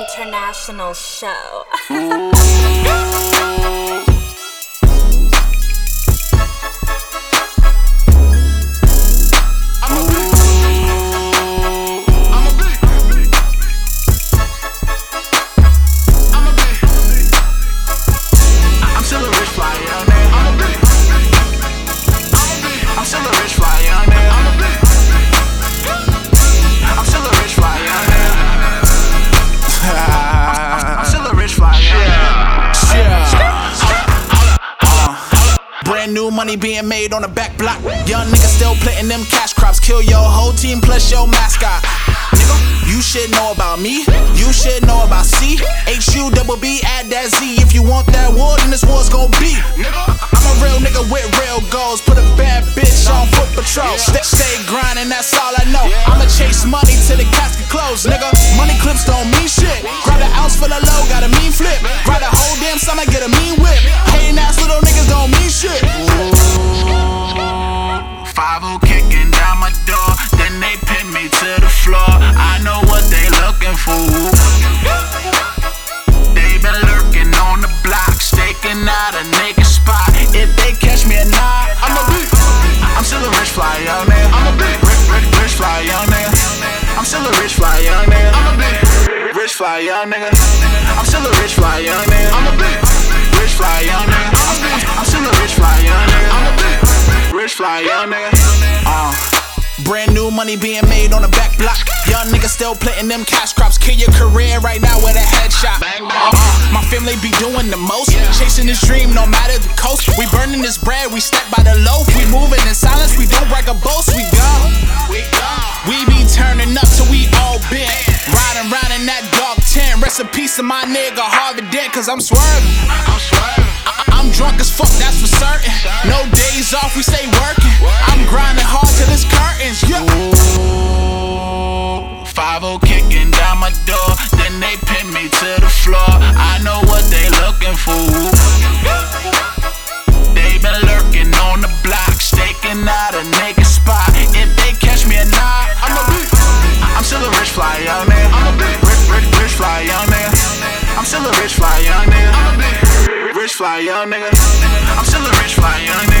international show. Brand new money being made on the back block. Young nigga still planting them cash crops. Kill your whole team plus your mascot. Nigga, you should know about me. You should know about C. H U double B, add that Z. If you want that war, then this war's gon' be. I'm a real nigga with real goals. Put a bad bitch on foot patrol. Stay, stay grinding, that's all I know. I'ma chase money till the casket close, nigga. Money clips don't mean shit. Grab an ounce for the low, got a mean flip. Grab the whole damn summer, get a mean fly young nigga. I'm a beat. Rich fly young nigga. I'm still a rich fly young nigga. I'm a beat. Rich fly young nigga. I'm a beat. I'm still a rich fly young nigga. I'm a beat. Rich fly young nigga. Uh. Brand new money being made on the back block. Young niggas still planting them cash crops. Kill your career right now with a headshot. Uh-uh. My family be doing the most. Chasing this dream no matter the coast. We burning this bread, we step by the loaf. We moving in silence, we don't In peace to my nigga Harvey Dent, cause I'm swerving. I- I'm drunk as fuck, that's for certain. No days off, we stay working. I'm grinding hard till it's curtains. Yeah. Five O kicking down my door, then they pin me to the floor. I know what they looking for. They been lurking on the block, staking out a naked spot. If they catch me at night, I'm a beat. I'm still a rich fly young man. I'm a beat. Rich, rich, rich fly young. I'm still a rich fly young nigga. Rich fly young nigga. I'm still a rich fly young nigga.